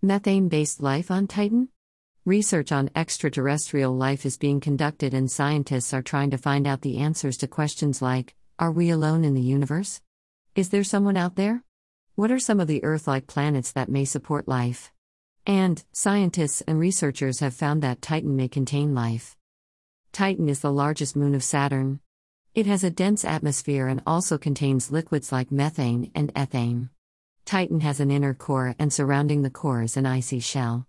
Methane based life on Titan? Research on extraterrestrial life is being conducted, and scientists are trying to find out the answers to questions like Are we alone in the universe? Is there someone out there? What are some of the Earth like planets that may support life? And, scientists and researchers have found that Titan may contain life. Titan is the largest moon of Saturn. It has a dense atmosphere and also contains liquids like methane and ethane. Titan has an inner core, and surrounding the core is an icy shell.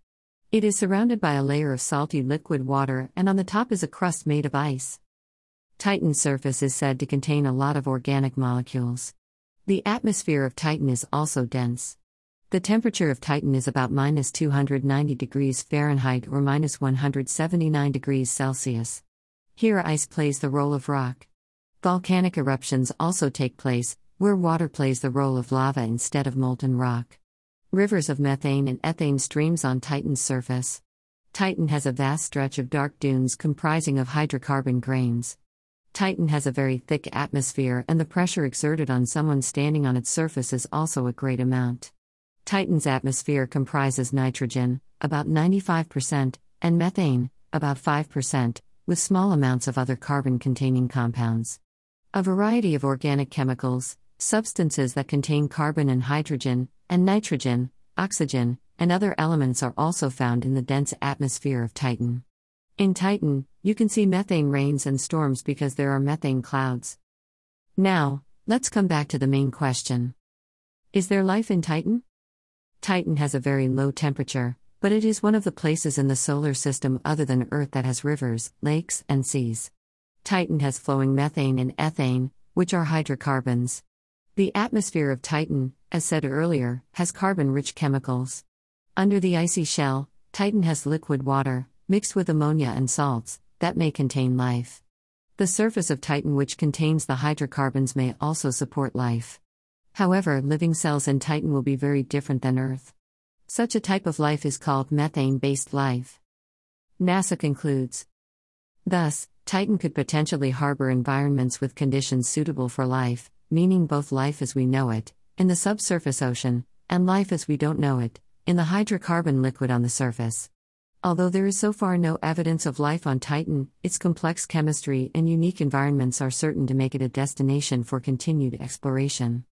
It is surrounded by a layer of salty liquid water, and on the top is a crust made of ice. Titan's surface is said to contain a lot of organic molecules. The atmosphere of Titan is also dense. The temperature of Titan is about minus 290 degrees Fahrenheit or minus 179 degrees Celsius. Here, ice plays the role of rock. Volcanic eruptions also take place, where water plays the role of lava instead of molten rock. Rivers of methane and ethane streams on Titan's surface. Titan has a vast stretch of dark dunes comprising of hydrocarbon grains. Titan has a very thick atmosphere, and the pressure exerted on someone standing on its surface is also a great amount. Titan's atmosphere comprises nitrogen, about 95%, and methane, about 5%, with small amounts of other carbon containing compounds. A variety of organic chemicals, substances that contain carbon and hydrogen, and nitrogen, oxygen, and other elements are also found in the dense atmosphere of Titan. In Titan, you can see methane rains and storms because there are methane clouds. Now, let's come back to the main question Is there life in Titan? Titan has a very low temperature, but it is one of the places in the solar system other than Earth that has rivers, lakes, and seas. Titan has flowing methane and ethane, which are hydrocarbons. The atmosphere of Titan, as said earlier, has carbon rich chemicals. Under the icy shell, Titan has liquid water, mixed with ammonia and salts, that may contain life. The surface of Titan, which contains the hydrocarbons, may also support life. However, living cells in Titan will be very different than Earth. Such a type of life is called methane based life. NASA concludes Thus, Titan could potentially harbor environments with conditions suitable for life, meaning both life as we know it, in the subsurface ocean, and life as we don't know it, in the hydrocarbon liquid on the surface. Although there is so far no evidence of life on Titan, its complex chemistry and unique environments are certain to make it a destination for continued exploration.